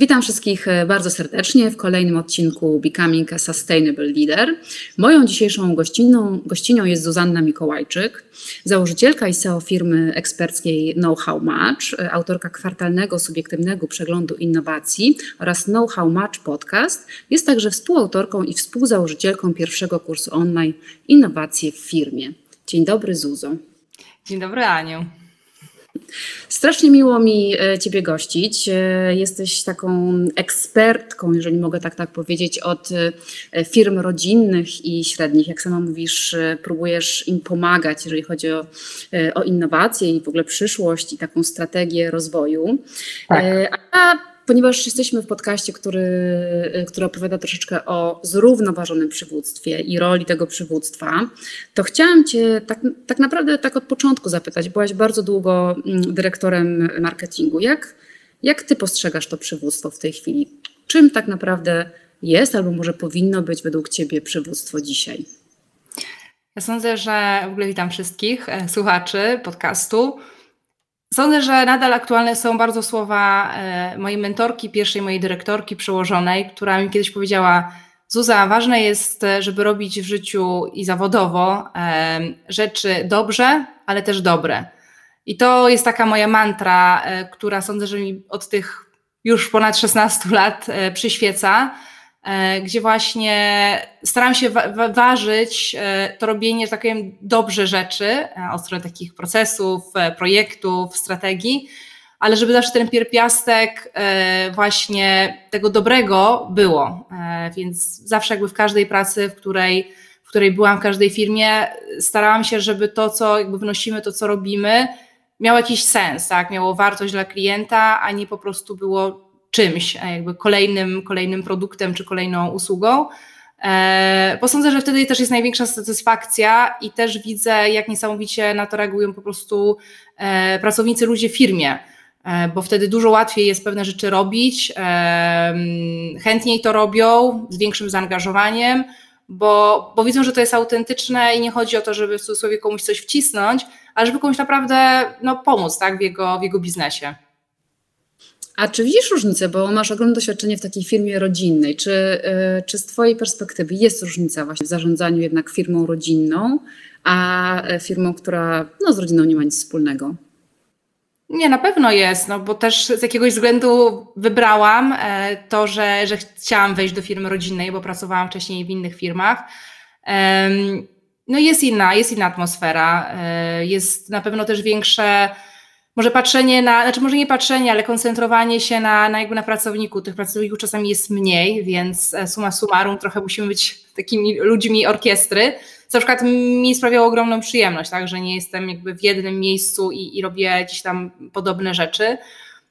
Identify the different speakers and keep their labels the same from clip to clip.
Speaker 1: Witam wszystkich e, bardzo serdecznie w kolejnym odcinku Becoming a Sustainable Leader. Moją dzisiejszą gościną, gościnią jest Zuzanna Mikołajczyk, założycielka i CEO firmy eksperckiej Know How Match, e, autorka kwartalnego subiektywnego przeglądu innowacji oraz Know How Match podcast. Jest także współautorką i współzałożycielką pierwszego kursu online Innowacje w firmie. Dzień dobry Zuzo.
Speaker 2: Dzień dobry Aniu.
Speaker 1: Strasznie miło mi e, Ciebie gościć. E, jesteś taką ekspertką, jeżeli mogę tak, tak powiedzieć, od e, firm rodzinnych i średnich. Jak sama mówisz, próbujesz im pomagać, jeżeli chodzi o, o innowacje i w ogóle przyszłość i taką strategię rozwoju. Tak. A ponieważ jesteśmy w podcaście, który, który opowiada troszeczkę o zrównoważonym przywództwie i roli tego przywództwa, to chciałam Cię tak, tak naprawdę tak od początku zapytać. Byłaś bardzo długo mm, dyrektorem marketingu. Jak, jak Ty postrzegasz to przywództwo w tej chwili? Czym tak naprawdę jest albo może powinno być według Ciebie przywództwo dzisiaj?
Speaker 2: Ja sądzę, że w ogóle witam wszystkich e, słuchaczy podcastu. Sądzę, że nadal aktualne są bardzo słowa e, mojej mentorki, pierwszej mojej dyrektorki przełożonej, która mi kiedyś powiedziała: Zuza, ważne jest, żeby robić w życiu i zawodowo e, rzeczy dobrze, ale też dobre. I to jest taka moja mantra, e, która sądzę, że mi od tych już ponad 16 lat przyświeca. E, gdzie właśnie staram się wa ważyć e, to robienie, tak powiem, dobrze rzeczy e, od strony takich procesów, projektów, strategii, ale żeby zawsze ten pierpiastek właśnie tego dobrego było. Więc zawsze jakby w każdej pracy, w której, w której byłam, w każdej firmie, starałam się, żeby to, co jakby wnosimy, to, co robimy, miało jakiś sens, tak? miało wartość dla klienta, a nie po prostu było czymś, jakby kolejnym, kolejnym produktem czy kolejną usługą. E, bo sądzę, że wtedy też jest największa satysfakcja i też widzę, jak niesamowicie na to reagują po prostu e, pracownicy, ludzie w firmie, e, bo wtedy dużo łatwiej jest pewne rzeczy robić, chętniej to robią, z większym zaangażowaniem, bo, bo widzą, że to jest autentyczne i nie chodzi o to, żeby w cudzysłowie komuś coś wcisnąć, ale żeby komuś naprawdę no, pomóc tak, w, jego, w jego biznesie.
Speaker 1: A czy widzisz różnicę, bo masz ogromne doświadczenie w takiej firmie rodzinnej, czy, y, czy z Twojej perspektywy jest różnica właśnie w zarządzaniu jednak firmą rodzinną, a e, firmą, która no, z rodziną nie ma nic wspólnego?
Speaker 2: Nie, na pewno jest, no bo też z jakiegoś względu wybrałam e, to, że, że chciałam wejść do firmy rodzinnej, bo pracowałam wcześniej w innych firmach. No jest inna, jest inna atmosfera, e, jest na pewno też większe może patrzenie na, znaczy może nie patrzenie, ale koncentrowanie się na, na jakby na pracowniku. Tych pracowników czasami jest mniej, więc e, suma summarum trochę musimy być takimi ludźmi orkiestry, co na przykład mi sprawiało ogromną przyjemność, tak, że nie jestem jakby w jednym miejscu i, i robię gdzieś tam podobne rzeczy.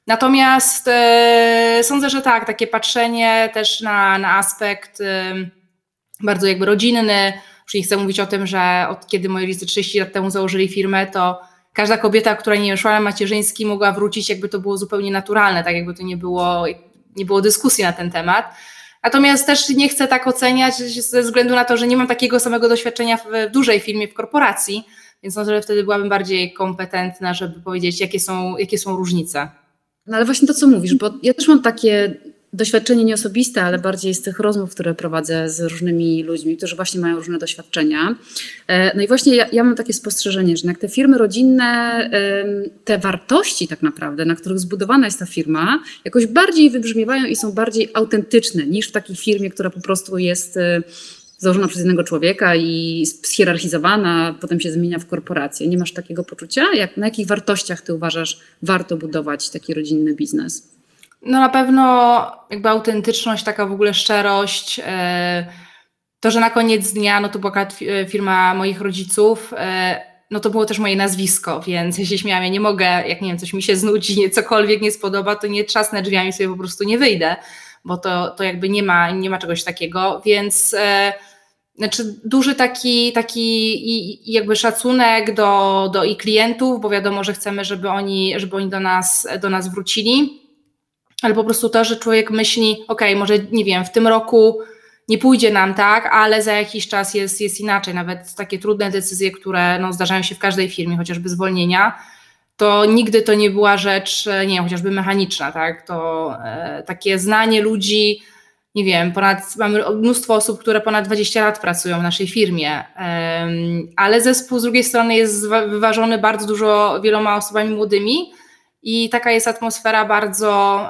Speaker 2: Natomiast e, sądzę, że tak, takie patrzenie też na, na aspekt e, bardzo jakby rodzinny, już nie chcę mówić o tym, że od kiedy moi rodzice 30 lat temu założyli firmę, to każda kobieta, która nie szła na macierzyński, mogła wrócić, jakby to było zupełnie naturalne, tak jakby to nie było, nie było dyskusji na ten temat. Natomiast też nie chcę tak oceniać ze względu na to, że nie mam takiego samego doświadczenia w dużej firmie, w korporacji, więc może że wtedy byłabym bardziej kompetentna, żeby powiedzieć, jakie są, jakie są różnice.
Speaker 1: No ale właśnie to, co mówisz, bo ja też mam takie doświadczenie nieosobiste, ale bardziej z tych rozmów, które prowadzę z różnymi ludźmi, którzy właśnie mają różne doświadczenia. E, no i właśnie ja, ja mam takie spostrzeżenie, że jak te firmy rodzinne, te wartości tak naprawdę, na których zbudowana jest ta firma, jakoś bardziej wybrzmiewają i są bardziej autentyczne niż w takiej firmie, która po prostu jest e, założona przez jednego człowieka i schierarchizowana, potem się zmienia w korporację. Nie masz takiego poczucia? Jak, na jakich wartościach ty uważasz warto budować taki rodzinny biznes?
Speaker 2: No na pewno jakby autentyczność, taka w ogóle szczerość, e, to, że na koniec dnia, no to była e, firma moich rodziców, e, no to było też moje nazwisko, więc się śmiałam, ja nie mogę, jak nie wiem, coś mi się znudzi, nie, cokolwiek nie spodoba, to nie trzasnę drzwiami, sobie po prostu nie wyjdę, bo to, to jakby nie ma, nie ma czegoś takiego, więc znaczy duży taki, taki i, jakby szacunek do, do i klientów, bo wiadomo, że chcemy, żeby oni, żeby oni do nas, do nas wrócili, ale po prostu to, że człowiek myśli, ok, może nie wiem, w tym roku nie pójdzie nam tak, ale za jakiś czas jest, jest inaczej. Nawet takie trudne decyzje, które no, zdarzają się w każdej firmie, chociażby zwolnienia, to nigdy to nie była rzecz, e, nie wiem, chociażby mechaniczna, tak? To e, takie znanie ludzi, nie wiem, ponad, mamy mnóstwo osób, które ponad 20 lat pracują w naszej firmie, ale zespół z drugiej strony jest wyważony bardzo dużo wieloma osobami młodymi i taka jest atmosfera bardzo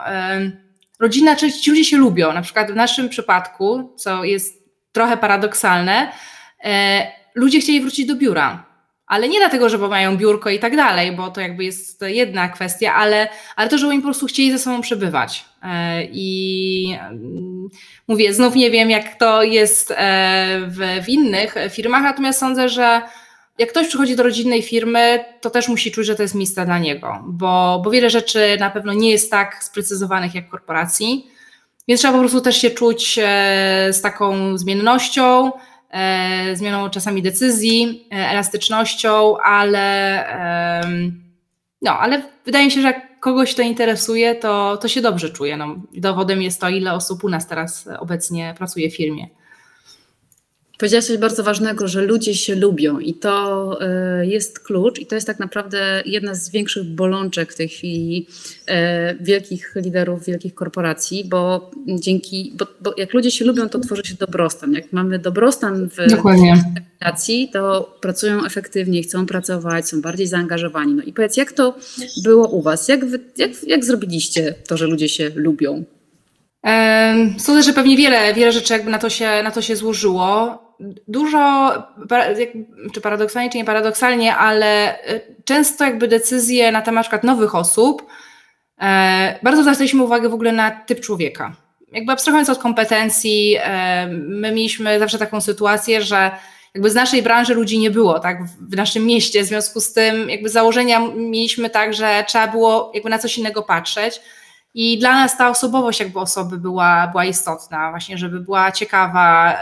Speaker 2: rodzinna, czy ci ludzie się lubią. Na przykład w naszym przypadku, co jest trochę paradoksalne, e, ludzie chcieli wrócić do biura ale nie dlatego, że mają biurko i tak dalej, bo to jakby jest jedna kwestia, ale, ale to, że oni po prostu chcieli ze sobą przebywać. E, I mówię, znów nie wiem, jak to jest e, w, w innych firmach, natomiast sądzę, że jak ktoś przychodzi do rodzinnej firmy, to też musi czuć, że to jest miejsce dla niego, bo, bo wiele rzeczy na pewno nie jest tak sprecyzowanych jak korporacji, więc trzeba po prostu też się czuć e, z taką zmiennością, e, zmianą czasami decyzji, e, elastycznością, ale, no, ale wydaje mi się, że jak kogoś to interesuje, to, to się dobrze czuje. No, dowodem jest to, ile osób u nas teraz obecnie pracuje w firmie.
Speaker 1: Powiedziałaś coś bardzo ważnego, że ludzie się lubią i to y, jest klucz i to jest tak naprawdę jedna z większych bolączek w tej chwili y, wielkich liderów, wielkich korporacji, bo dzięki, bo, bo, jak ludzie się lubią, to tworzy się dobrostan. Jak mamy dobrostan w organizacji, to pracują efektywniej, chcą pracować, są bardziej zaangażowani. No i powiedz, jak to było u Was? Jak, wy, jak, jak zrobiliście to, że ludzie się lubią?
Speaker 2: Sądzę, że pewnie wiele, wiele rzeczy jakby na to się, na to się złożyło dużo, czy paradoksalnie, czy nie paradoksalnie, ale e, często jakby decyzje na temat przykład nowych osób, e, bardzo zwracaliśmy uwagę w ogóle na typ człowieka. Jakby abstrahując od kompetencji, e, my mieliśmy zawsze taką sytuację, że jakby z naszej branży ludzi nie było, tak, w naszym mieście, w związku z tym jakby założenia mieliśmy tak, że trzeba było jakby na coś innego patrzeć. I dla nas ta osobowość jakby osoby była, była istotna, właśnie żeby była ciekawa,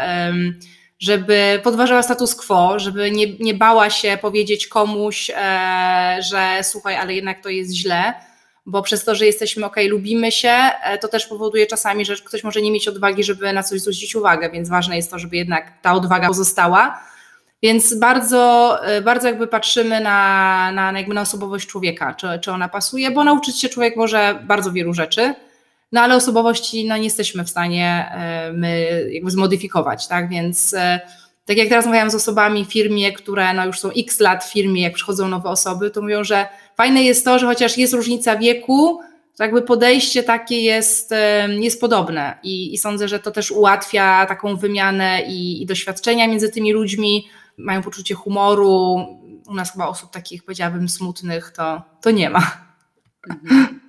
Speaker 2: żeby podważała status quo, żeby nie, nie bała się powiedzieć komuś, e, że słuchaj, ale jednak to jest źle, bo przez to, że jesteśmy ok, lubimy się, e, to też powoduje czasami, że ktoś może nie mieć odwagi, żeby na coś zwrócić uwagę, więc ważne jest to, żeby jednak ta odwaga pozostała. Więc bardzo, e, bardzo jakby patrzymy na, na, jakby na osobowość człowieka, czy, czy ona pasuje, bo nauczyć się człowiek może bardzo wielu rzeczy no ale osobowości no, nie jesteśmy w stanie e, my jakby zmodyfikować, tak, więc e, tak jak teraz rozmawiałam z osobami w firmie, które no, już są x lat w firmie, jak przychodzą nowe osoby, to mówią, że fajne jest to, że chociaż jest różnica wieku, to jakby podejście takie jest, e, jest podobne I, i sądzę, że to też ułatwia taką wymianę i, i doświadczenia między tymi ludźmi, mają poczucie humoru, u nas chyba osób takich, powiedziałabym, smutnych, to, to nie ma. Mhm.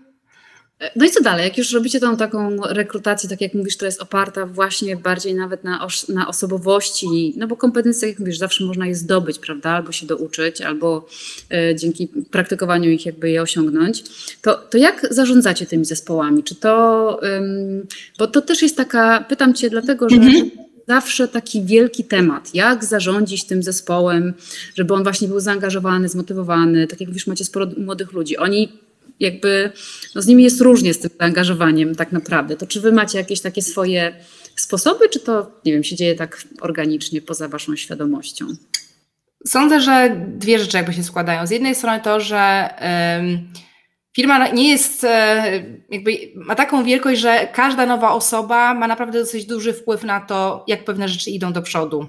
Speaker 1: No i co dalej? Jak już robicie tą taką rekrutację, tak jak mówisz, która jest oparta właśnie bardziej nawet na, os na osobowości, no bo kompetencje, jak mówisz, zawsze można je zdobyć, prawda? Albo się douczyć, albo e, dzięki praktykowaniu ich jakby je osiągnąć. To, to jak zarządzacie tymi zespołami? Czy to, ym, bo to też jest taka, pytam Cię dlatego, że mhm zawsze taki wielki temat, jak zarządzić tym zespołem, żeby on właśnie był zaangażowany, zmotywowany. Tak jak mówisz, macie sporo młodych ludzi. Oni jakby no z nimi jest różnie z tym zaangażowaniem tak naprawdę. To czy wy macie jakieś takie swoje sposoby, czy to, nie wiem, się dzieje tak organicznie poza waszą świadomością?
Speaker 2: Sądzę, że dwie rzeczy jakby się składają. Z jednej strony to, że firma nie jest, e, jakby ma taką wielkość, że każda nowa osoba ma naprawdę dosyć duży wpływ na to, jak pewne rzeczy idą do przodu.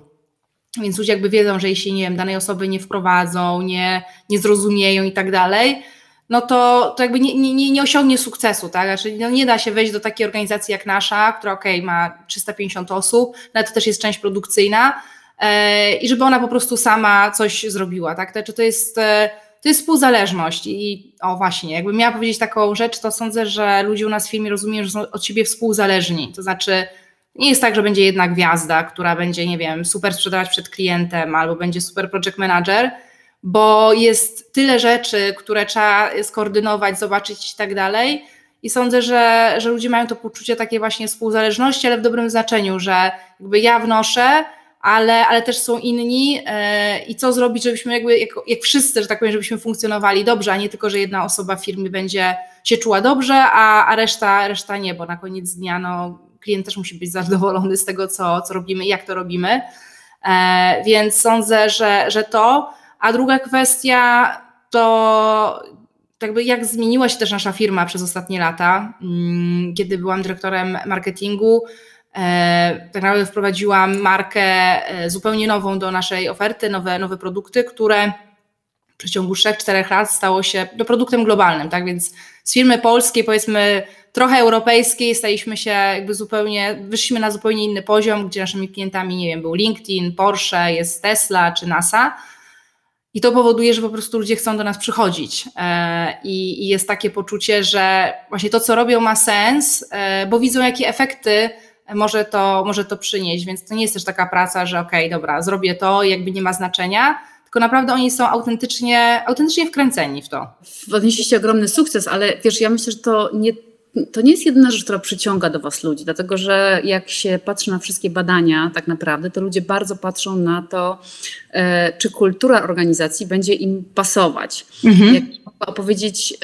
Speaker 2: Więc ludzie jakby wiedzą, że jeśli, nie wiem, danej osoby nie wprowadzą, nie, nie zrozumieją i tak dalej, no to, to jakby nie, nie, nie osiągnie sukcesu, tak? Znaczy, no nie da się wejść do takiej organizacji jak nasza, która ok, ma 350 osób, no ale to też jest część produkcyjna e, i żeby ona po prostu sama coś zrobiła, tak? To, to jest e, to jest współzależność i o właśnie, jakbym miała powiedzieć taką rzecz, to sądzę, że ludzie u nas w firmie rozumieją, że są od siebie współzależni, to znaczy nie jest tak, że będzie jedna gwiazda, która będzie, nie wiem, super sprzedawać przed klientem albo będzie super project manager, bo jest tyle rzeczy, które trzeba skoordynować, zobaczyć i tak dalej. I sądzę, że, że ludzie mają to poczucie takiej właśnie współzależności, ale w dobrym znaczeniu, że jakby ja wnoszę, ale, ale też są inni yy, i co zrobić, żebyśmy jakby, jak, jak wszyscy, że tak powiem, żebyśmy funkcjonowali dobrze, a nie tylko, że jedna osoba w firmie będzie się czuła dobrze, a, a reszta, reszta nie, bo na koniec dnia no, klient też musi być zadowolony z tego, co, co robimy i jak to robimy. E, więc sądzę, że, że to. A druga kwestia to jakby jak zmieniła się też nasza firma przez ostatnie lata. Mm, kiedy byłam dyrektorem marketingu, e, tak naprawdę wprowadziłam markę e, zupełnie nową do naszej oferty, nowe, nowe produkty, które w przeciągu 3-4 lat stało się no, produktem globalnym, tak? Więc z firmy polskiej, powiedzmy trochę europejskiej, staliśmy się jakby zupełnie, wyszliśmy na zupełnie inny poziom, gdzie naszymi klientami, nie wiem, był LinkedIn, Porsche, jest Tesla czy NASA. I to powoduje, że po prostu ludzie chcą do nas przychodzić. E, I, jest takie poczucie, że właśnie to, co robią, ma sens, e, bo widzą, jakie efekty może to, może to przynieść. Więc to nie jest też taka praca, że okej, okay, dobra, zrobię to, jakby nie ma znaczenia tylko naprawdę oni są autentycznie, autentycznie wkręceni w to.
Speaker 1: Odnieśliście ogromny sukces, ale wiesz, ja myślę, że to nie, to nie jest jedyna rzecz, która przyciąga do Was ludzi, dlatego że jak się patrzy na wszystkie badania, tak naprawdę, to ludzie bardzo patrzą na to, e, czy kultura organizacji będzie im pasować. Mhm. Jak opowiedzieć,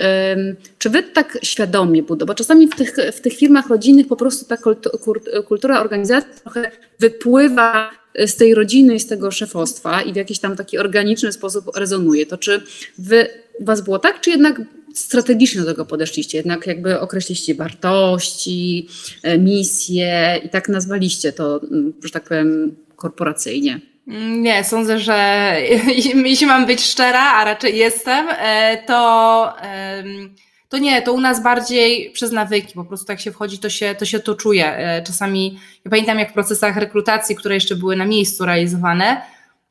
Speaker 1: czy Wy tak świadomie budą, bo czasami w tych, w tych firmach rodzinnych po prostu ta kultura organizacji trochę wypływa z tej rodziny i z tego szefostwa i w jakiś tam taki organiczny sposób rezonuje. To czy wy, was było tak, czy jednak strategicznie do tego podeszliście, jednak jakby określiście wartości, e, misje i tak nazwaliście to, mm, że tak powiem, korporacyjnie?
Speaker 2: Nie, sądzę, że jeśli mam być szczera, a raczej jestem, e, to to nie, to u nas bardziej przez nawyki, po prostu jak się wchodzi, to się to, się to czuje. E, czasami, ja pamiętam jak w procesach rekrutacji, które jeszcze były na miejscu realizowane,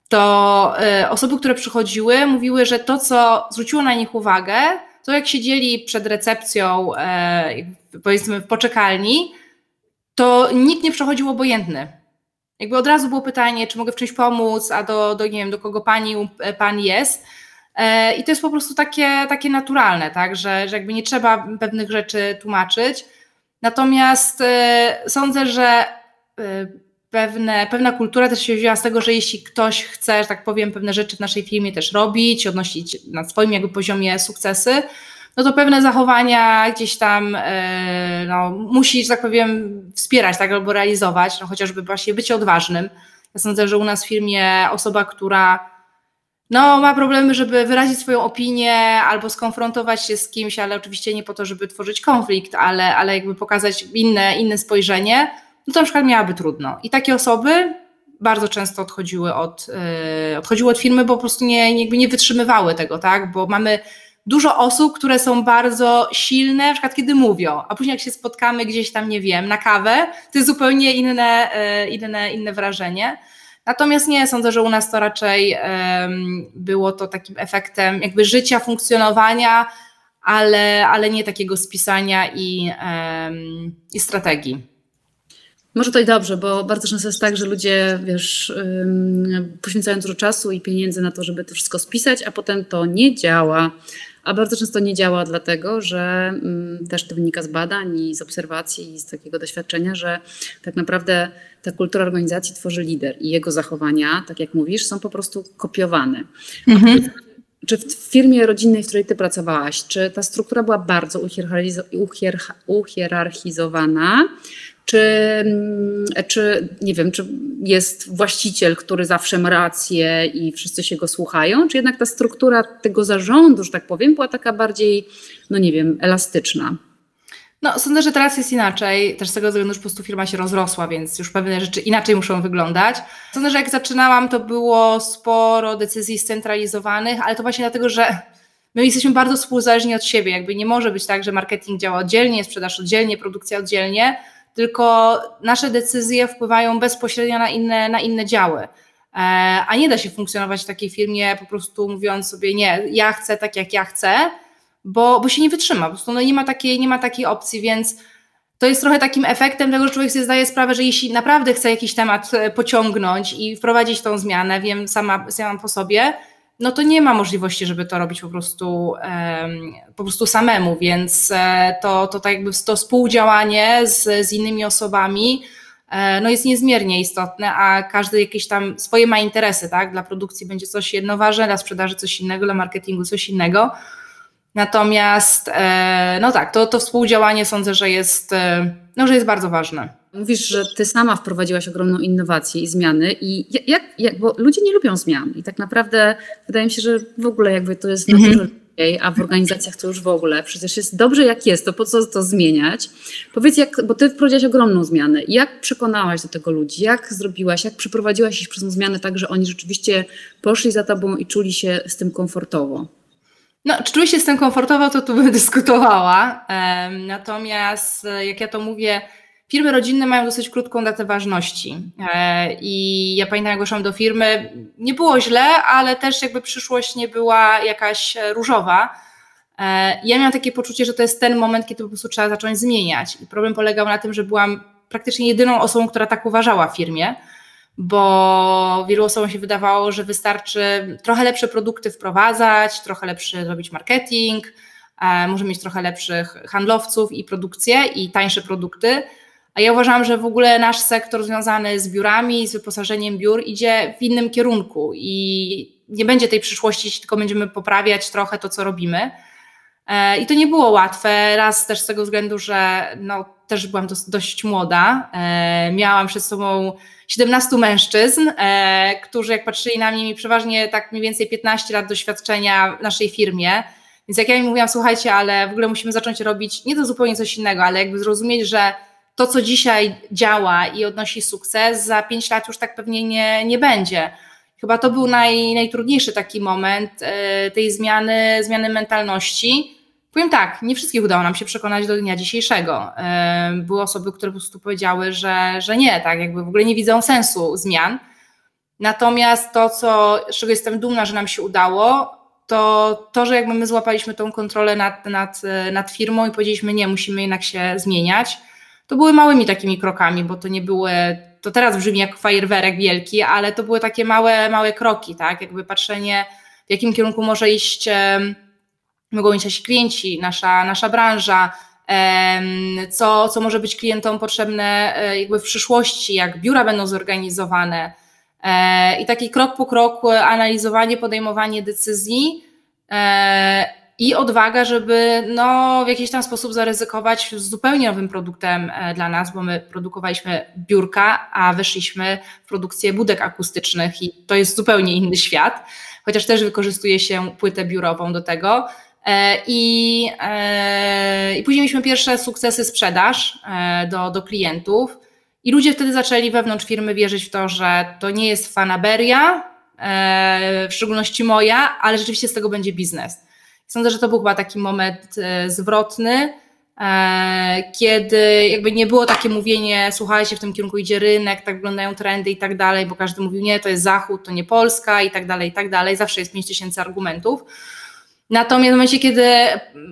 Speaker 2: to osoby, które przychodziły, mówiły, że to, co zwróciło na nich uwagę, to jak siedzieli przed recepcją, e, powiedzmy w poczekalni, to nikt nie przechodził obojętny. Jakby od razu było pytanie, czy mogę w czymś pomóc, a do, do nie wiem, do kogo pani, pan jest. E, I to jest po prostu takie, takie naturalne, tak? że, że jakby nie trzeba pewnych rzeczy tłumaczyć. Natomiast e, sądzę, że e, pewne, pewna kultura też się wzięła z tego, że jeśli ktoś chce, że tak powiem, pewne rzeczy w naszej firmie też robić, odnosić na swoim jakby poziomie sukcesy, no to pewne zachowania gdzieś tam no, musi, że tak powiem, wspierać tak, albo realizować, no, chociażby właśnie bycie odważnym. Ja sądzę, że u nas w firmie osoba, która no, ma problemy, żeby wyrazić swoją opinię albo skonfrontować się z kimś, ale oczywiście nie po to, żeby tworzyć konflikt, ale, ale jakby pokazać inne, inne spojrzenie, no to na przykład miałaby trudno. I takie osoby bardzo często odchodziły od, yy, odchodziły od firmy, bo po prostu nie, jakby nie wytrzymywały tego, tak? Bo mamy dużo osób, które są bardzo silne, na przykład kiedy mówią, a później jak się spotkamy gdzieś tam, nie wiem, na kawę, to jest zupełnie inne, yy, inne, inne wrażenie. Natomiast nie, sądzę, że u nas to raczej było to takim efektem jakby życia, funkcjonowania, ale, ale nie takiego spisania i, i strategii.
Speaker 1: Może to i dobrze, bo bardzo często jest tak, że ludzie, wiesz, poświęcają dużo czasu i pieniędzy na to, żeby to wszystko spisać, a potem to nie działa. A bardzo często nie działa dlatego, że też to wynika z badań i z obserwacji i z takiego doświadczenia, że tak naprawdę ta kultura organizacji tworzy lider i jego zachowania, tak jak mówisz, są po prostu kopiowane. Mhm. Czy w firmie rodzinnej, w której ty pracowałaś, czy ta struktura była bardzo uhierarchizowana, czy, mm, czy nie wiem, czy jest właściciel, który zawsze ma rację i wszyscy się go słuchają, czy jednak ta struktura tego zarządu, że tak powiem, była taka bardziej, no nie wiem, elastyczna?
Speaker 2: No, sądzę, że teraz jest inaczej, też z tego względu, że po prostu firma się rozrosła, więc już pewne rzeczy inaczej muszą wyglądać. Sądzę, że jak zaczynałam, to było sporo decyzji scentralizowanych, ale to właśnie dlatego, że my jesteśmy bardzo współzależni od siebie. Jakby nie może być tak, że marketing działa oddzielnie, sprzedaż oddzielnie, produkcja oddzielnie, tylko nasze decyzje wpływają bezpośrednio na inne, na inne działy. E, a nie da się funkcjonować w takiej firmie po prostu mówiąc sobie, nie, ja chcę tak, jak ja chcę, bo, bo się nie wytrzyma. Po prostu no nie, ma takiej, nie ma takiej opcji, więc to jest trochę takim efektem tego, że człowiek sobie zdaje sprawę, że jeśli naprawdę chce jakiś temat e, pociągnąć i wprowadzić tą zmianę, wiem sama, sama po sobie, no to nie ma możliwości, żeby to robić po prostu, po prostu samemu, więc e, to, to tak jakby to współdziałanie z, z innymi osobami e, no jest niezmiernie istotne, a każdy jakieś tam swoje ma interesy, tak? Dla produkcji będzie coś jedno ważne, dla sprzedaży coś innego, dla marketingu coś innego. Natomiast e, no tak, to, to współdziałanie sądzę, że jest, no, że jest bardzo ważne.
Speaker 1: Mówisz, że ty sama wprowadziłaś ogromną innowację i zmiany i jak, jak bo ludzie nie lubią zmian i tak naprawdę wydaje mi się, że w ogóle jakby to jest. Ej, a w organizacjach to już w ogóle. Przecież jest dobrze jak jest, to po co to zmieniać? Powiedz, jak, bo ty wprowadziłaś ogromną zmianę. Jak przekonałaś do tego ludzi? Jak zrobiłaś, jak przeprowadziłaś ich przez tą zmianę tak, że oni rzeczywiście poszli za tobą i czuli się z tym komfortowo?
Speaker 2: No, czy czuję się z tym komfortowo, to tu bym dyskutowała. Natomiast jak ja to mówię, firmy rodzinne mają dosyć krótką datę ważności. E, I ja pamiętam, jak weszłam do firmy, nie było źle, ale też jakby przyszłość nie była jakaś różowa. E, Ja miałam takie poczucie, że to jest ten moment, kiedy po prostu trzeba zacząć zmieniać. I problem polegał na tym, że byłam praktycznie jedyną osobą, która tak uważała w firmie bo wielu osobom się wydawało, że wystarczy trochę lepsze produkty wprowadzać, trochę lepszy zrobić marketing, e, może mieć trochę lepszych handlowców i produkcję i tańsze produkty. A ja uważam, że w ogóle nasz sektor związany z biurami, z wyposażeniem biur idzie w innym kierunku i nie będzie tej przyszłości, jeśli tylko będziemy poprawiać trochę to, co robimy. E, I to nie było łatwe, raz też z tego względu, że no, też byłam dość młoda. E, Miałam przed sobą 17 mężczyzn, e, którzy jak patrzyli na mnie, mi przeważnie tak mniej więcej 15 lat doświadczenia w naszej firmie. Więc jak ja im mówiłam, słuchajcie, ale w ogóle musimy zacząć robić nie to zupełnie coś innego, ale jakby zrozumieć, że to, co dzisiaj działa i odnosi sukces, za 5 lat już tak pewnie nie, nie będzie. Chyba to był naj, najtrudniejszy taki moment e, tej zmiany, zmiany mentalności. Powiem tak, nie wszystkich udało nam się przekonać do dnia dzisiejszego. E, Były osoby, które po prostu powiedziały, że, że nie, tak, jakby w ogóle nie widzą sensu zmian. Natomiast to, co, z czego jestem dumna, że nam się udało, to to, że jakby my złapaliśmy tą kontrolę nad, nad, nad firmą i powiedzieliśmy, nie, musimy jednak się zmieniać. To były małymi takimi krokami, bo to nie były, to teraz brzmi jak fajerwerek wielki, ale to były takie małe, małe kroki, tak, jakby patrzenie, w jakim kierunku może iść, mogą iść nasi klienci, nasza, nasza branża, co, co może być klientom potrzebne e, jakby w przyszłości, jak biura będą zorganizowane. E, I taki krok po kroku analizowanie, podejmowanie decyzji e, i odwaga, żeby no, w jakiś tam sposób zaryzykować z zupełnie nowym produktem e, dla nas, bo my produkowaliśmy biurka, a weszliśmy w produkcję budek akustycznych i to jest zupełnie inny świat, chociaż też wykorzystuje się płytę biurową do tego. E, I, e, I później mieliśmy pierwsze sukcesy sprzedaż do, do klientów. I ludzie wtedy zaczęli wewnątrz firmy wierzyć w to, że to nie jest fanaberia, w szczególności moja, ale rzeczywiście z tego będzie biznes. Sądzę, że to był chyba taki moment e, zwrotny, e, kiedy jakby nie było takie mówienie, słuchajcie, w tym kierunku idzie rynek, tak wyglądają trendy i tak dalej, bo każdy mówił, nie, to jest Zachód, to nie Polska i tak dalej, i tak dalej. Zawsze jest 5 tysięcy argumentów. Natomiast w momencie, kiedy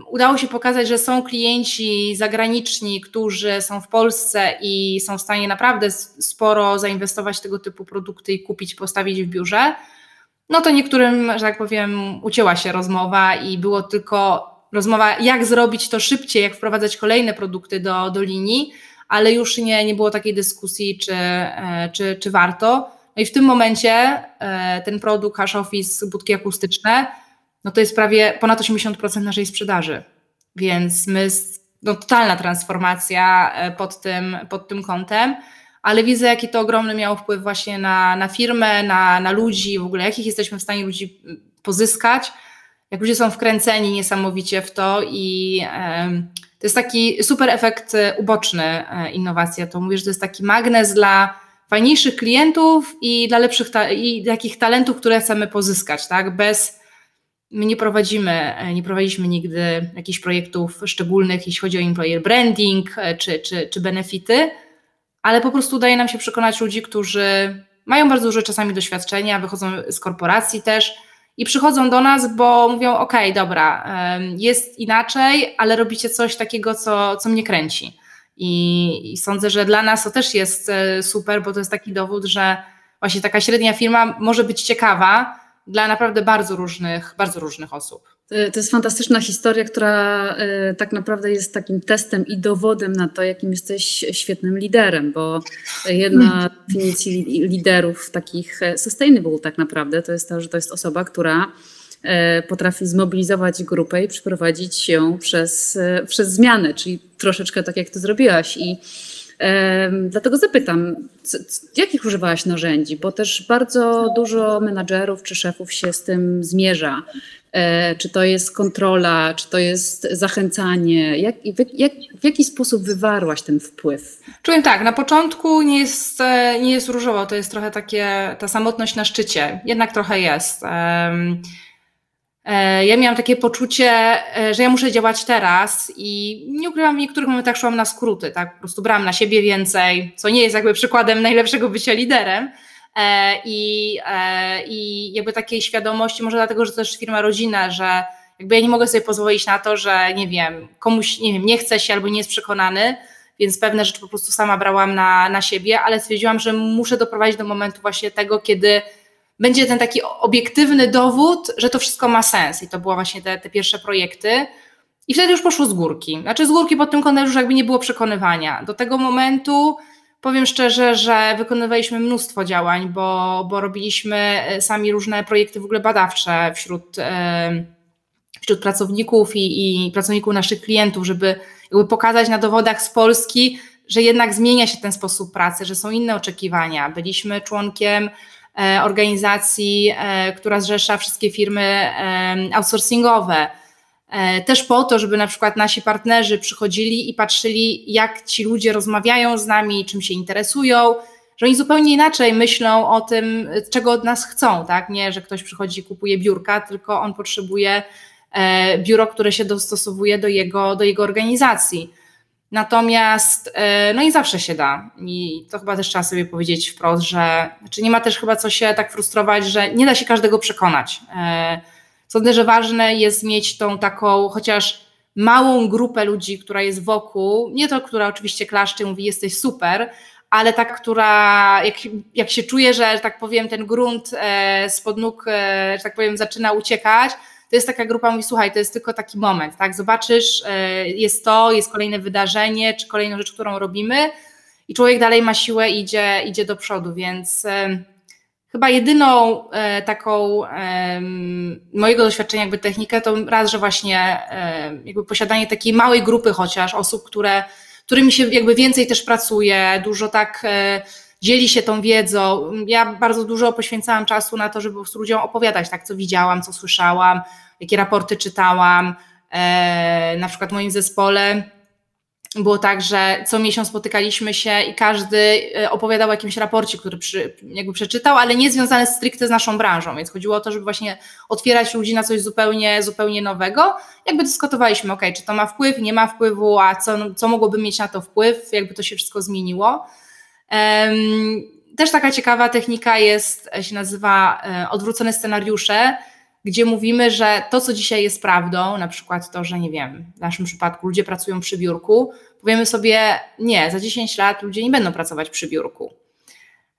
Speaker 2: udało się pokazać, że są klienci zagraniczni, którzy są w Polsce i są w stanie naprawdę sporo zainwestować w tego typu produkty i kupić, postawić w biurze, no to niektórym, że tak powiem, ucięła się rozmowa i było tylko rozmowa, jak zrobić to szybciej, jak wprowadzać kolejne produkty do, do linii, ale już nie, nie było takiej dyskusji, czy, e, czy, czy warto. No i w tym momencie e, ten produkt Hash Office, budki akustyczne, no to jest prawie ponad 80% naszej sprzedaży. Więc my, no totalna transformacja e, pod tym, pod tym kątem, ale widzę, jaki to ogromny miał wpływ właśnie na, na firmę, na, na ludzi, w ogóle jakich jesteśmy w stanie ludzi mm, pozyskać, jak ludzie są wkręceni niesamowicie w to i to jest taki super efekt e, uboczny e, innowacji. Ja to mówię, że to jest taki magnes dla fajniejszych klientów i dla lepszych i takich talentów, które chcemy pozyskać, tak? Bez My nie prowadzimy, e, nie prowadziliśmy nigdy jakichś projektów szczególnych, jeśli chodzi o employer branding czy, czy, czy benefity, ale po prostu udaje nam się przekonać ludzi, którzy mają bardzo duże czasami doświadczenia, wychodzą z korporacji też i przychodzą do nas, bo mówią: OK, dobra, jest inaczej, ale robicie coś takiego, co, co mnie kręci. I, I sądzę, że dla nas to też jest e, super, bo to jest taki dowód, że właśnie taka średnia firma może być ciekawa dla naprawdę bardzo różnych, bardzo różnych osób.
Speaker 1: Y, To jest fantastyczna historia, która y, tak naprawdę jest takim testem i dowodem na to, jakim jesteś świetnym liderem, bo jedna z definicji li- liderów takich e, sustainable tak naprawdę to jest to, że to jest osoba, która e, potrafi zmobilizować grupę i przeprowadzić ją przez, e, przez zmianę, czyli troszeczkę tak jak ty zrobiłaś i Dlatego zapytam, jakich używałaś narzędzi? Bo też bardzo dużo menadżerów czy szefów się z tym zmierza. E, czy to jest kontrola, czy to jest zachęcanie? Jak, jak, w jaki sposób wywarłaś ten wpływ?
Speaker 2: Czułem tak, na początku nie jest, e, nie jest różowo, to jest trochę takie, ta samotność na szczycie, jednak trochę jest. E, ja miałam takie poczucie, że ja muszę działać teraz i nie ukrywam, w niektórych momentach szłam na skróty, tak, po prostu brałam na siebie więcej, co nie jest jakby przykładem najlepszego bycia liderem, I, e, I jakby takiej świadomości, może dlatego, że to też firma rodzinna, że jakby ja nie mogę sobie pozwolić na to, że nie wiem, komuś nie wiem, nie chce się albo nie jest przekonany, więc pewne rzeczy po prostu sama brałam na, na siebie, ale stwierdziłam, że muszę doprowadzić do momentu właśnie tego, kiedy będzie ten taki obiektywny dowód, że to wszystko ma sens. I to były właśnie te, te pierwsze projekty. I wtedy już poszło z górki. Znaczy z górki pod tym kątem już jakby nie było przekonywania. Do tego momentu Powiem szczerze, że wykonywaliśmy mnóstwo działań, bo, bo robiliśmy e, sami różne projekty w ogóle badawcze wśród, e, wśród pracowników i, i pracowników naszych klientów, żeby jakby pokazać na dowodach z Polski, że jednak zmienia się ten sposób pracy, że są inne oczekiwania. Byliśmy członkiem e, organizacji, która zrzesza wszystkie firmy outsourcingowe też po to, żeby na przykład nasi partnerzy przychodzili i patrzyli, jak ci ludzie rozmawiają z nami, czym się interesują, że oni zupełnie inaczej myślą o tym, czego od nas chcą, tak? Nie, że ktoś przychodzi i kupuje biurka, tylko on potrzebuje e, biuro, które się dostosowuje do jego, do jego organizacji. Natomiast, e, no i zawsze się da. I to chyba też trzeba sobie powiedzieć wprost, że znaczy nie ma też chyba co się tak frustrować, że nie da się każdego przekonać. Sądzę, że ważne jest mieć tą taką chociaż małą grupę ludzi, która jest wokół, nie to, która oczywiście klaszcze i mówi jesteś super, ale ta, która jak, jak się czuje, że, tak powiem ten grunt e, spod nóg, e, że tak powiem zaczyna uciekać, to jest taka grupa, mówi słuchaj, to jest tylko taki moment, tak, zobaczysz, e, jest to, jest kolejne wydarzenie, czy kolejną rzecz, którą robimy i człowiek dalej ma siłę idzie, idzie do przodu, więc e, Chyba jedyną e, taką mojego doświadczenia jakby technikę to raz, że właśnie jakby posiadanie takiej małej grupy chociaż osób, które, którymi się jakby więcej też pracuje, dużo tak e, dzieli się tą wiedzą. Ja bardzo dużo poświęcałam czasu na to, żeby po ludziom opowiadać tak, co widziałam, co słyszałam, jakie raporty czytałam. E, na przykład w moim zespole było tak, że co miesiąc spotykaliśmy się i każdy e, opowiadał o jakimś raporcie, który przy, jakby przeczytał, ale nie związany stricte z naszą branżą, więc chodziło o to, żeby właśnie otwierać ludzi na coś zupełnie, zupełnie nowego. Jakby dyskutowaliśmy, ok, czy to ma wpływ, nie ma wpływu, a co, co mogłoby mieć na to wpływ, jakby to się wszystko zmieniło. Um, też taka ciekawa technika jest, się nazywa e, odwrócone scenariusze, gdzie mówimy, że to, co dzisiaj jest prawdą, na przykład to, że nie wiem, w naszym przypadku ludzie pracują przy biurku, powiemy sobie, nie, za 10 lat ludzie nie będą pracować przy biurku.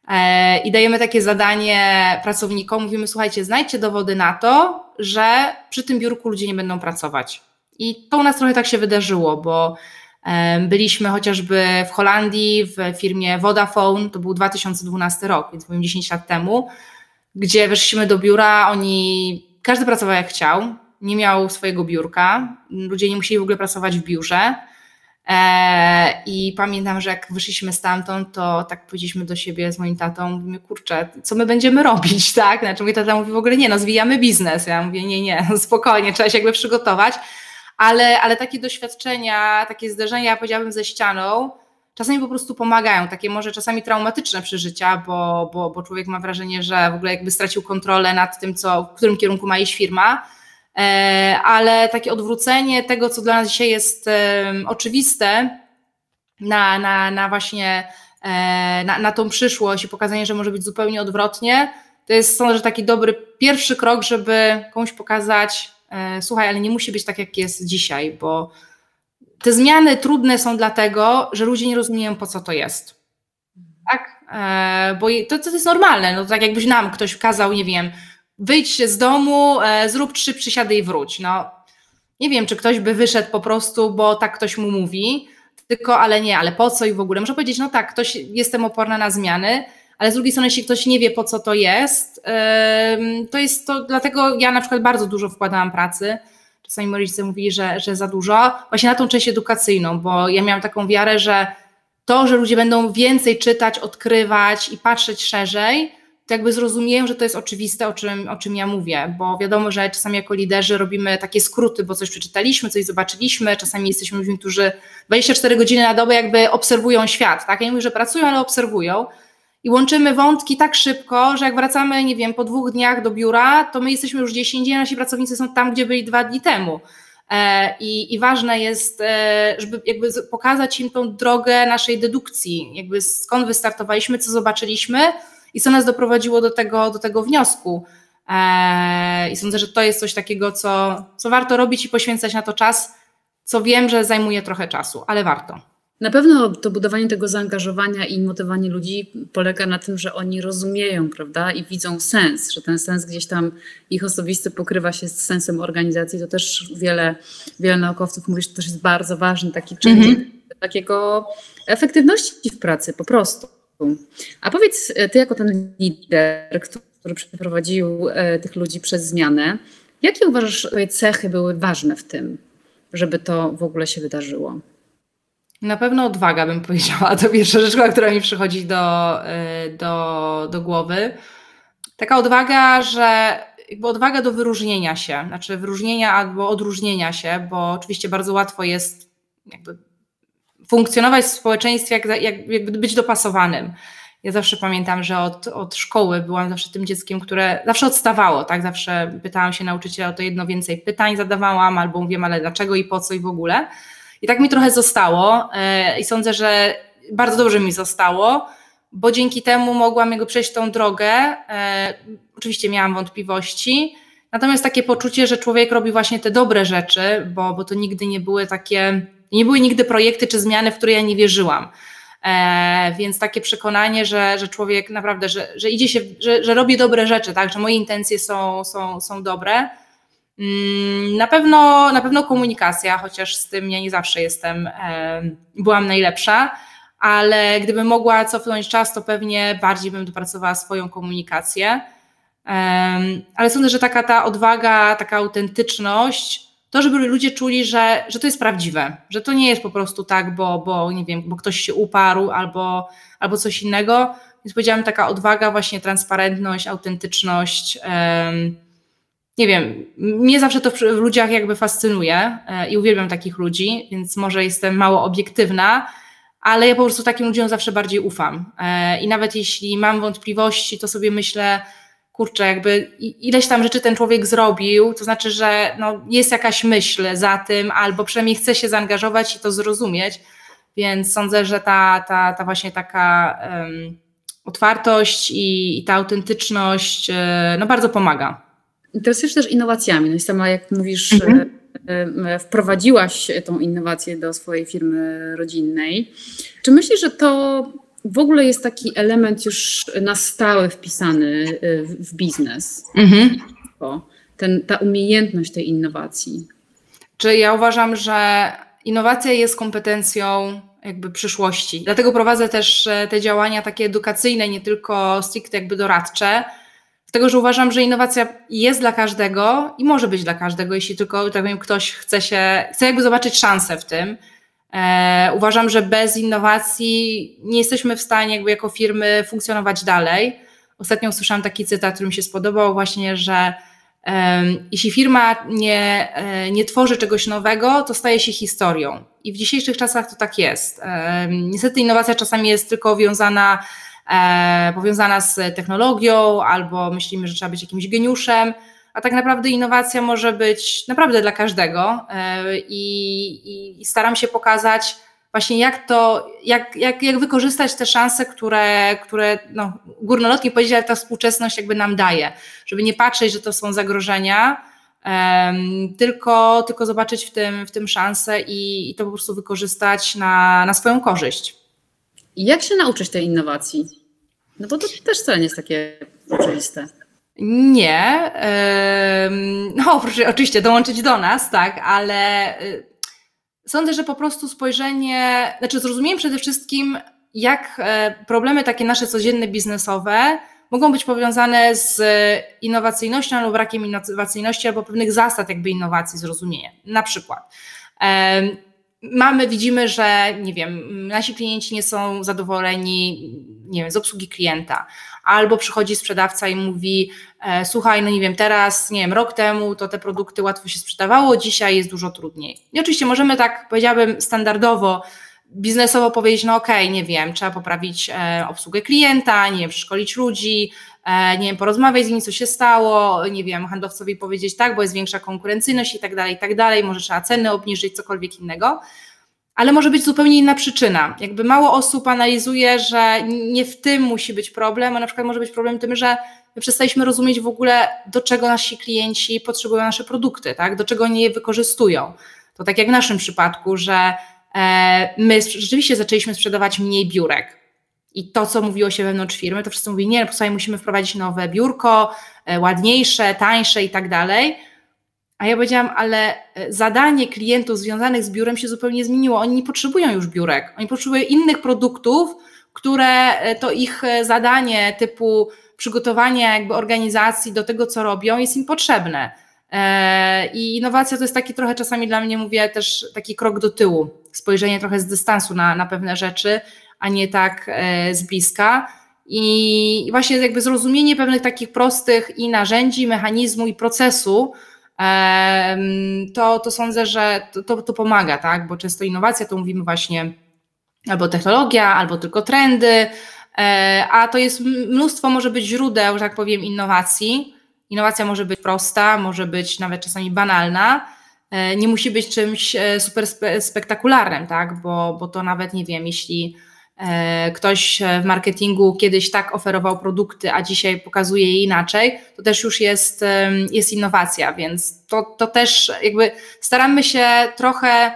Speaker 2: E, I dajemy takie zadanie pracownikom, mówimy, słuchajcie, znajdźcie dowody na to, że przy tym biurku ludzie nie będą pracować. I to u nas trochę tak się wydarzyło, bo e, byliśmy chociażby w Holandii w firmie Vodafone, to był 2012 rok, więc powiem 10 lat temu, gdzie weszliśmy do biura, oni każdy pracował jak chciał, nie miał swojego biurka, ludzie nie musieli w ogóle pracować w biurze. E, I pamiętam, że jak wyszliśmy stamtąd, to tak powiedzieliśmy do siebie z moim tatą, mówimy, kurczę, co my będziemy robić, tak? Znaczy mój tata mówi w ogóle nie, no zwijamy biznes. Ja mówię, nie, nie, spokojnie, trzeba się jakby przygotować. Ale, ale takie doświadczenia, takie zderzenia, powiedziałabym, ze ścianą, czasami po prostu pomagają, takie może czasami traumatyczne przeżycia, bo, bo, bo człowiek ma wrażenie, że w ogóle jakby stracił kontrolę nad tym, co, w którym kierunku ma iść firma, e, ale takie odwrócenie tego, co dla nas dzisiaj jest oczywiste, na, na, na właśnie e, na, na tą przyszłość i pokazanie, że może być zupełnie odwrotnie, to jest sądzę, że taki dobry pierwszy krok, żeby komuś pokazać, e, słuchaj, ale nie musi być tak, jak jest dzisiaj, bo te zmiany trudne są dlatego, że ludzie nie rozumieją, po co to jest. Tak? E, bo to, to jest normalne. No, tak jakbyś nam ktoś kazał, nie wiem, wyjdź z domu, e, zrób trzy przysiady i wróć. No, nie wiem, czy ktoś by wyszedł po prostu, bo tak ktoś mu mówi, tylko ale nie, ale po co i w ogóle. Muszę powiedzieć, no tak, ktoś, jestem oporna na zmiany, ale z drugiej strony, jeśli ktoś nie wie, po co to jest, to jest to, dlatego ja na przykład bardzo dużo wkładałam pracy moi rodzice mówili, że, że za dużo, właśnie na tą część edukacyjną, bo ja miałam taką wiarę, że to, że ludzie będą więcej czytać, odkrywać i patrzeć szerzej, to jakby zrozumieją, że to jest oczywiste, o czym, o czym ja mówię, bo wiadomo, że czasami jako liderzy robimy takie skróty, bo coś przeczytaliśmy, coś zobaczyliśmy, czasami jesteśmy ludźmi, którzy 24 godziny na dobę jakby obserwują świat, tak? Ja nie mówię, że pracują, ale obserwują i łączymy wątki tak szybko, że jak wracamy, nie wiem, po dwóch dniach do biura, to my jesteśmy już gdzieś indziej, nasi pracownicy są tam, gdzie byli dwa dni temu. E, I, I, ważne jest, e, żeby jakby pokazać im tą drogę naszej dedukcji, jakby skąd wystartowaliśmy, co zobaczyliśmy i co nas doprowadziło do tego, do tego wniosku. E, I sądzę, że to jest coś takiego, co, co warto robić i poświęcać na to czas, co wiem, że zajmuje trochę czasu, ale warto.
Speaker 1: Na pewno to budowanie tego zaangażowania i motywowanie ludzi polega na tym, że oni rozumieją, prawda, i widzą sens, że ten sens gdzieś tam ich osobisty pokrywa się z sensem organizacji. To też wiele, wiele naukowców mówi, że to też jest bardzo ważny taki czynnik mm -hmm. takiego efektywności w pracy po prostu. A powiedz, ty jako ten lider, który przeprowadził e, tych ludzi przez zmianę, jakie uważasz cechy były ważne w tym, żeby to w ogóle się wydarzyło?
Speaker 2: Na pewno odwaga bym powiedziała. To pierwsza rzecz, która mi przychodzi do, y, do, do głowy. Taka odwaga, że jakby odwaga do wyróżnienia się, znaczy wyróżnienia albo odróżnienia się, bo oczywiście bardzo łatwo jest jakby funkcjonować w społeczeństwie, jak, jak, jakby być dopasowanym. Ja zawsze pamiętam, że od, od szkoły byłam zawsze tym dzieckiem, które zawsze odstawało, tak? Zawsze pytałam się nauczyciela o to jedno więcej pytań zadawałam, albo mówię, ale dlaczego i po co i w ogóle. I tak mi trochę zostało e, i sądzę, że bardzo dobrze mi zostało, bo dzięki temu mogłam jego przejść tą drogę. E, oczywiście miałam wątpliwości, natomiast takie poczucie, że człowiek robi właśnie te dobre rzeczy, bo, bo to nigdy nie były takie, nie były nigdy projekty czy zmiany, w które ja nie wierzyłam. E, więc takie przekonanie, że, że człowiek naprawdę, że, że idzie się, że, że robi dobre rzeczy, tak, że moje intencje są, są, są dobre na pewno, na pewno komunikacja, chociaż z tym ja nie zawsze jestem, byłam najlepsza, ale gdybym mogła cofnąć czas, to pewnie bardziej bym dopracowała swoją komunikację. Ale sądzę, że taka ta odwaga, taka autentyczność, to, żeby ludzie czuli, że, że to jest prawdziwe, że to nie jest po prostu tak, bo, bo nie wiem, bo ktoś się uparł albo, albo coś innego. Więc powiedziałam, taka odwaga, właśnie transparentność, autentyczność nie wiem, mnie zawsze to w ludziach jakby fascynuje e, i uwielbiam takich ludzi, więc może jestem mało obiektywna, ale ja po prostu takim ludziom zawsze bardziej ufam. E, I nawet jeśli mam wątpliwości, to sobie myślę, kurczę, jakby ileś tam rzeczy ten człowiek zrobił, to znaczy, że no, jest jakaś myśl za tym, albo przynajmniej chce się zaangażować i to zrozumieć. Więc sądzę, że ta, ta, ta właśnie taka um, otwartość i, i, ta autentyczność e, no, bardzo pomaga.
Speaker 1: Interesujesz też innowacjami. No i sama, jak mówisz, mhm. E, e, wprowadziłaś tą innowację do swojej firmy rodzinnej. Czy myślisz, że to w ogóle jest taki element już na stałe wpisany e, w biznes? Mhm. Ten, ta umiejętność tej innowacji.
Speaker 2: Czy ja uważam, że innowacja jest kompetencją jakby przyszłości. Dlatego prowadzę też te działania takie edukacyjne, nie tylko stricte jakby doradcze, Dlatego, że uważam, że innowacja jest dla każdego i może być dla każdego, jeśli tylko tak powiem, ktoś chce się, chce jakby zobaczyć szansę w tym. E, uważam, że bez innowacji nie jesteśmy w stanie jakby jako firmy funkcjonować dalej. Ostatnio usłyszałam taki cytat, który mi się spodobał właśnie, że e, jeśli firma nie, e, nie tworzy czegoś nowego, to staje się historią. I w dzisiejszych czasach to tak jest. Niestety innowacja czasami jest tylko wiązana powiązana z technologią, albo myślimy, że trzeba być jakimś geniuszem, a tak naprawdę innowacja może być naprawdę dla każdego e, i, i, staram się pokazać właśnie jak to, jak, jak, jak wykorzystać te szanse, które, które no, górnolotnie powiedzieć, ale ta współczesność jakby nam daje, żeby nie patrzeć, że to są zagrożenia, um, tylko, tylko zobaczyć w tym, w tym szansę i, i to po prostu wykorzystać na, na swoją korzyść.
Speaker 1: Jak się nauczyć tej innowacji? No bo to też wcale nie jest takie oczywiste.
Speaker 2: Nie. No, proszę oczywiście dołączyć do nas, tak, ale y, sądzę, że po prostu spojrzenie, znaczy zrozumiałem przede wszystkim, jak e, problemy takie nasze codzienne biznesowe mogą być powiązane z innowacyjnością albo brakiem innowacyjności, albo pewnych zasad jakby innowacji, zrozumienia. Na przykład mamy, widzimy, że nie wiem, nasi klienci nie są zadowoleni nie wiem, z obsługi klienta, albo przychodzi sprzedawca i mówi, e, słuchaj, no nie wiem, teraz, nie wiem, rok temu to te produkty łatwo się sprzedawało, dzisiaj jest dużo trudniej. I oczywiście możemy tak, powiedziałabym, standardowo, biznesowo powiedzieć, no okej, okay, nie wiem, trzeba poprawić e, obsługę klienta, nie wiem, przeszkolić ludzi, nie wiem, porozmawiać z nimi, co się stało, nie wiem, handlowcowi powiedzieć tak, bo jest większa konkurencyjność i tak dalej, i tak dalej, może trzeba ceny obniżyć, cokolwiek innego ale może być zupełnie inna przyczyna. Jakby mało osób analizuje, że nie w tym musi być problem, a na przykład może być problem tym, że my przestaliśmy rozumieć w ogóle, do czego nasi klienci potrzebują nasze produkty, tak? do czego nie je wykorzystują. To tak jak w naszym przypadku, że e, my rzeczywiście zaczęliśmy sprzedawać mniej biurek. I to, co mówiło się wewnątrz firmy, to wszyscy mówili, nie, no, musimy wprowadzić nowe biurko, e, ładniejsze, tańsze i tak dalej a ja powiedziałam, ale e, zadanie klientów związanych z biurem się zupełnie zmieniło. Oni nie potrzebują już biurek, oni potrzebują innych produktów, które e, to ich zadanie typu przygotowania jakby organizacji do tego, co robią, jest im potrzebne. I innowacja to jest taki trochę czasami dla mnie, mówię, też taki krok do tyłu, spojrzenie trochę z dystansu na, na pewne rzeczy, a nie tak z bliska. I właśnie jakby zrozumienie pewnych takich prostych i narzędzi, mechanizmu i procesu, to, to sądzę, że to, to pomaga, tak? bo często innowacja to mówimy właśnie albo technologia, albo tylko trendy, e, a to jest mnóstwo może być źródeł, że tak powiem, innowacji. Innowacja może być prosta, może być nawet czasami banalna, e, nie musi być czymś e, super spektakularnym, tak? bo, bo to nawet nie wiem, jeśli E, ktoś w marketingu kiedyś tak oferował produkty, a dzisiaj pokazuje je inaczej, to też już jest, jest innowacja, więc to, to też jakby staramy się trochę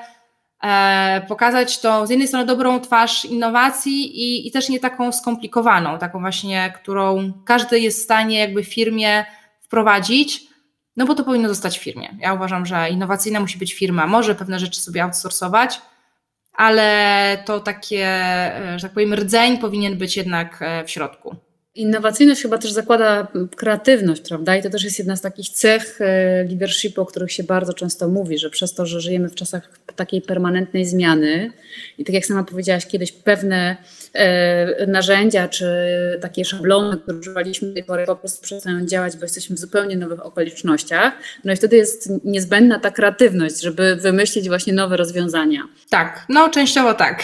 Speaker 2: e, pokazać to z jednej strony dobrą twarz innowacji i, i też nie taką skomplikowaną, taką właśnie, którą każdy jest w stanie jakby firmie wprowadzić, no bo to powinno zostać w firmie. Ja uważam, że innowacyjna musi być firma, może pewne rzeczy sobie outsourcować, ale to takie, e, że tak powiem, rdzeń powinien być jednak e, w środku.
Speaker 1: Innowacyjność chyba też zakłada kreatywność, prawda? I to też jest jedna z takich cech e, leadershipu, o których się bardzo często mówi, że przez to, że żyjemy w czasach takiej permanentnej zmiany i tak jak sama powiedziałaś kiedyś, pewne narzędzia czy takie szablony, które używaliśmy do tej pory po prostu przestają działać, bo jesteśmy w zupełnie nowych okolicznościach. No i wtedy jest niezbędna ta kreatywność, żeby wymyślić właśnie nowe rozwiązania.
Speaker 2: Tak, no częściowo tak.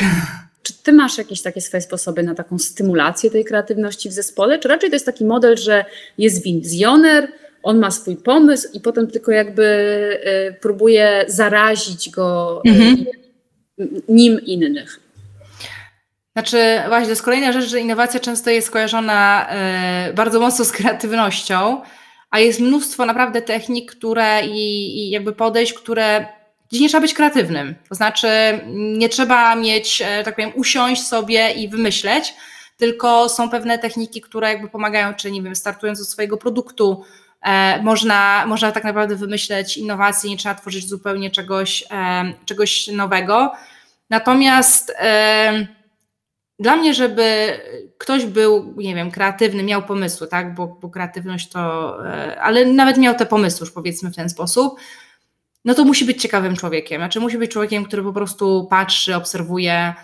Speaker 1: Czy ty masz jakieś takie swoje sposoby na taką stymulację tej kreatywności w zespole, czy raczej to jest taki model, że jest wizjoner, on ma swój pomysł i potem tylko jakby y, próbuje zarazić go y, mhm. nim innych?
Speaker 2: Znaczy, właśnie, to jest kolejna rzecz, że innowacja często jest skojarzona y, bardzo mocno z kreatywnością, a jest mnóstwo naprawdę technik, które i, i jakby podejść, które gdzie nie trzeba być kreatywnym. To znaczy, nie trzeba mieć, e, tak powiem, usiąść sobie i wymyśleć, tylko są pewne techniki, które jakby pomagają, czy nie wiem, startując od swojego produktu, e, można, można tak naprawdę wymyśleć innowacje, nie trzeba tworzyć zupełnie czegoś, czegoś nowego. Natomiast e, dla mnie, żeby ktoś był, nie wiem, kreatywny, miał pomysły, tak, bo, bo kreatywność to, e, ale nawet miał te pomysły, już powiedzmy w ten sposób, no to musi być ciekawym człowiekiem. Znaczy musi być człowiekiem, który po prostu patrzy, obserwuje.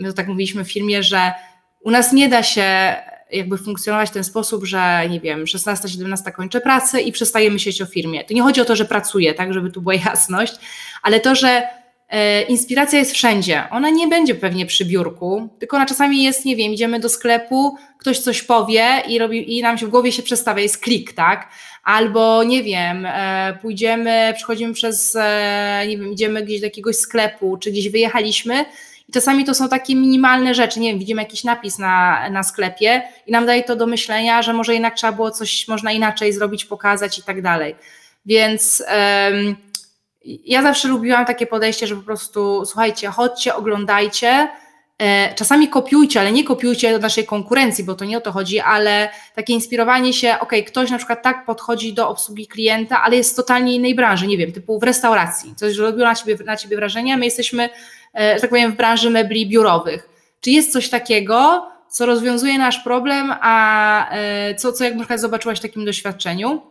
Speaker 2: My to tak mówiliśmy w filmie, że u nas nie da się jakby funkcjonować w ten sposób, że nie wiem, 16-17 kończę pracę i przestaję myśleć o firmie. To nie chodzi o to, że pracuję, tak, żeby tu była jasność, ale to, że inspiracja jest wszędzie. Ona nie będzie pewnie przy biurku, tylko ona czasami jest, nie wiem, idziemy do sklepu, ktoś coś powie i, robi, i nam się w głowie się przestawia, jest klik, tak? albo nie wiem, e, pójdziemy, przechodzimy przez, e, nie wiem, idziemy gdzieś do jakiegoś sklepu, czy gdzieś wyjechaliśmy i czasami to są takie minimalne rzeczy, nie wiem, widzimy jakiś napis na, na sklepie i nam daje to do myślenia, że może jednak trzeba było coś, można inaczej zrobić, pokazać i tak dalej. Więc ja zawsze lubiłam takie podejście, że po prostu słuchajcie, chodźcie, oglądajcie, E, czasami kopiujcie, ale nie kopiujcie do naszej konkurencji, bo to nie o to chodzi, ale takie inspirowanie się, ok, ktoś na przykład tak podchodzi do obsługi klienta, ale jest z totalnie innej branży, nie wiem, typu w restauracji, coś robiło na ciebie, na ciebie wrażenie, my jesteśmy, e, że tak powiem, w branży mebli biurowych. Czy jest coś takiego, co rozwiązuje nasz problem, a e, co, co jak na przykład zobaczyłaś w takim doświadczeniu?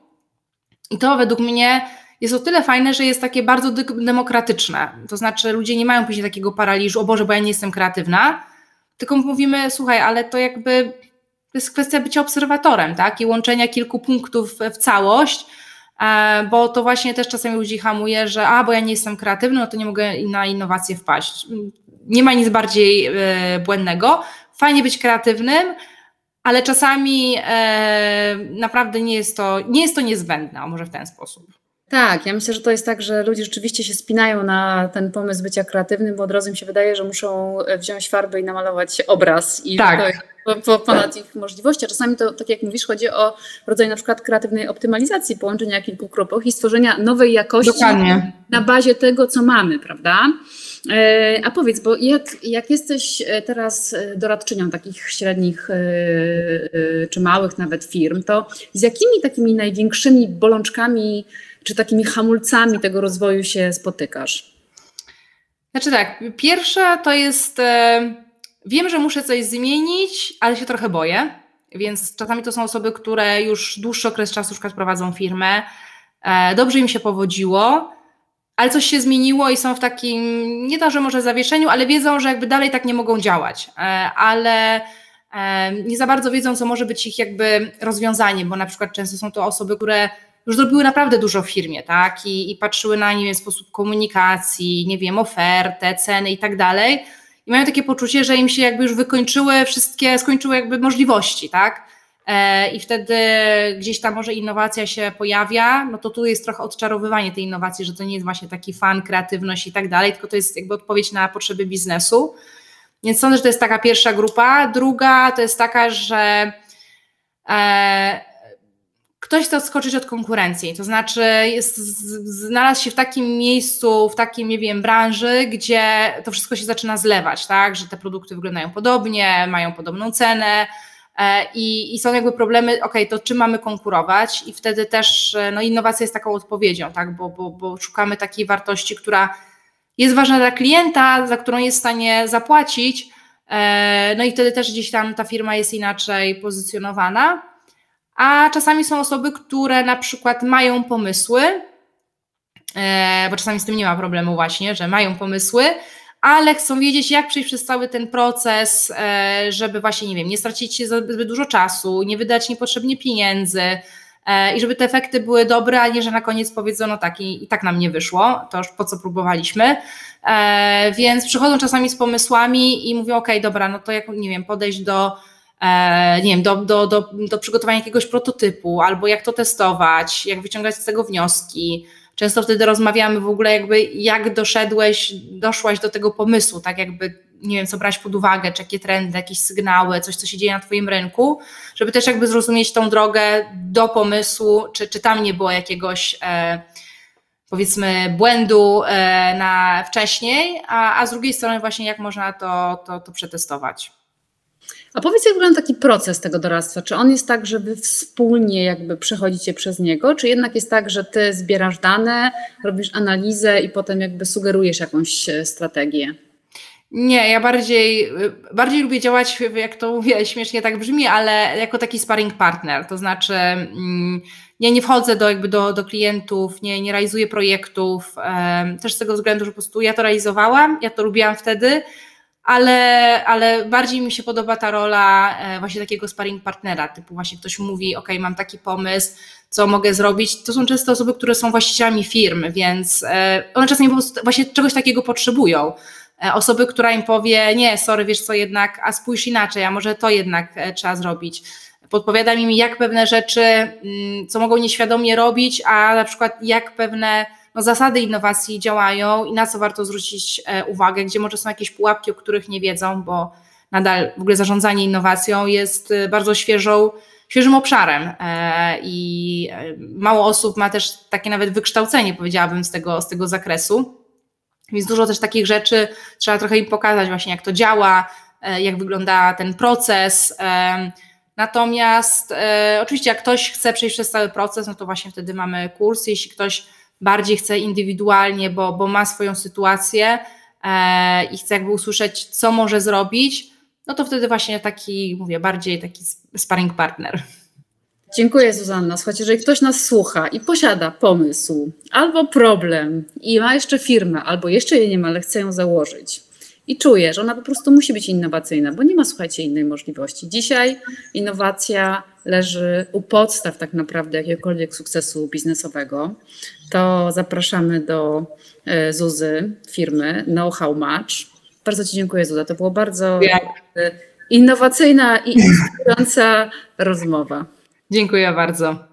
Speaker 2: I to według mnie jest o tyle fajne, że jest takie bardzo demokratyczne. To znaczy, ludzie nie mają później takiego paraliżu, o Boże, bo ja nie jestem kreatywna, tylko mówimy, słuchaj, ale to jakby to jest kwestia bycia obserwatorem, tak? I łączenia kilku punktów w całość, e, bo to właśnie też czasami ludzi hamuje, że a, bo ja nie jestem kreatywny, no to nie mogę na innowacje wpaść. Nie ma nic bardziej e, błędnego. Fajnie być kreatywnym, ale czasami e, naprawdę nie jest, to, nie jest to niezbędne, może w ten sposób.
Speaker 1: Tak, ja myślę, że to jest tak, że ludzie rzeczywiście się spinają na ten pomysł bycia kreatywnym, bo od razu im się wydaje, że muszą wziąć farbę i namalować obraz i
Speaker 2: Tak.
Speaker 1: po, po, ponad ich możliwości. A czasami to, tak jak mówisz, chodzi o rodzaj na przykład kreatywnej optymalizacji, połączenia kilku kropów i stworzenia nowej jakości
Speaker 2: Dokładnie.
Speaker 1: na bazie tego, co mamy, prawda? E, A powiedz, bo jak, jak jesteś e, teraz e, doradczynią takich średnich e, e, czy małych nawet firm, to z jakimi takimi największymi bolączkami czy takimi hamulcami tego rozwoju się spotykasz?
Speaker 2: Znaczy tak, pierwsza to jest, e, wiem, że muszę coś zmienić, ale się trochę boję, więc czasami to są osoby, które już dłuższy okres czasu przykład prowadzą firmę, e, dobrze im się powodziło, ale coś się zmieniło i są w takim, nie to, że może zawieszeniu, ale wiedzą, że jakby dalej tak nie mogą działać, e, ale e, nie za bardzo wiedzą, co może być ich jakby rozwiązaniem, bo na przykład często są to osoby, które już zrobiły naprawdę dużo w firmie, tak? I, i patrzyły na nie wiem, sposób komunikacji, nie wiem, ofertę, ceny i tak dalej. I mają takie poczucie, że im się jakby już wykończyły wszystkie, skończyły jakby możliwości, tak? E, I wtedy gdzieś tam może innowacja się pojawia, no to tu jest trochę odczarowywanie tej innowacji, że to nie jest właśnie taki fan, kreatywność i tak dalej, tylko to jest jakby odpowiedź na potrzeby biznesu. Więc sądzę, że to jest taka pierwsza grupa. Druga to jest taka, że e, ktoś chce odskoczyć od konkurencji, to znaczy jest, znalazł się w takim miejscu, w takim, nie wiem, branży, gdzie to wszystko się zaczyna zlewać, tak, że te produkty wyglądają podobnie, mają podobną cenę e, i, i są jakby problemy, ok, to czym mamy konkurować? I wtedy też e, no, innowacja jest taką odpowiedzią, tak, bo, bo, bo szukamy takiej wartości, która jest ważna dla klienta, za którą jest w stanie zapłacić, e, no i wtedy też gdzieś tam ta firma jest inaczej pozycjonowana. A czasami są osoby, które na przykład mają pomysły, e, bo czasami z tym nie ma problemu właśnie, że mają pomysły, ale chcą wiedzieć, jak przejść przez cały ten proces, e, żeby właśnie, nie wiem, nie stracić zbyt dużo czasu, nie wydać niepotrzebnie pieniędzy e, i żeby te efekty były dobre, a nie, że na koniec powiedzą, no tak, i, i tak nam nie wyszło, to już po co próbowaliśmy. Więc przychodzą czasami z pomysłami i mówią, ok, dobra, no to jak, nie wiem, podejść do nie wiem, do, do, do, do przygotowania jakiegoś prototypu, albo jak to testować, jak wyciągać z tego wnioski. Często wtedy rozmawiamy w ogóle jakby jak doszedłeś, doszłaś do tego pomysłu, tak jakby nie wiem, co brać pod uwagę, czy jakie trendy, jakieś sygnały, coś, co się dzieje na Twoim rynku, żeby też jakby zrozumieć tą drogę do pomysłu, czy, czy tam nie było jakiegoś e, powiedzmy błędu e, na wcześniej, a, a z drugiej strony właśnie jak można to, to, to przetestować.
Speaker 1: A powiedz, jak wygląda taki proces tego doradztwa? Czy on jest tak, że wy wspólnie jakby przechodzicie przez niego, czy jednak jest tak, że ty zbierasz dane, robisz analizę i potem jakby sugerujesz jakąś e, strategię?
Speaker 2: Nie, ja bardziej, bardziej lubię działać, jak to mówię, śmiesznie tak brzmi, ale jako taki sparring partner, to znaczy mm, ja nie wchodzę do, jakby do, do klientów, nie, nie realizuję projektów, też z tego względu, że po prostu ja to realizowałam, ja to lubiłam wtedy, ale, ale bardziej mi się podoba ta rola e, właśnie takiego sparring partnera, typu właśnie ktoś mówi, ok, mam taki pomysł, co mogę zrobić. To są często osoby, które są właścicielami firm, więc e, one czasami po prostu właśnie czegoś takiego potrzebują. E, Osoby, która im powie, nie, sorry, wiesz co, jednak, a spójrz inaczej, a może to jednak trzeba zrobić. Podpowiada im, jak pewne rzeczy, mm, co mogą nieświadomie robić, a na przykład jak pewne no, zasady innowacji działają i na co warto zwrócić e, uwagę, gdzie może są jakieś pułapki, o których nie wiedzą, bo nadal w ogóle zarządzanie innowacją jest e, bardzo świeżą, świeżym obszarem e, i mało osób ma też takie nawet wykształcenie, powiedziałabym, z tego, z tego zakresu. Więc dużo też takich rzeczy trzeba trochę im pokazać, właśnie jak to działa, jak wygląda ten proces. Natomiast oczywiście, jak ktoś chce przejść przez cały proces, no to właśnie wtedy mamy kurs. Jeśli ktoś bardziej chce indywidualnie, bo, bo ma swoją sytuację e, i chce jakby usłyszeć, co może zrobić, no to wtedy właśnie taki, mówię, bardziej taki sparring partner.
Speaker 1: Dziękuję Zuzanna. Słuchajcie, jeżeli ktoś nas słucha i posiada pomysł albo problem i ma jeszcze firmę, albo jeszcze jej nie ma, ale chce ją założyć i czuje, że ona po prostu musi być innowacyjna, bo nie ma, słuchajcie, innej możliwości. Dzisiaj innowacja leży u podstaw tak naprawdę jakiegokolwiek sukcesu biznesowego. To zapraszamy do e, Zuzy, firmy Know How Match. Bardzo Ci dziękuję, Zuza. To było bardzo innowacyjna i inspirująca rozmowa.
Speaker 2: Dziękuję bardzo.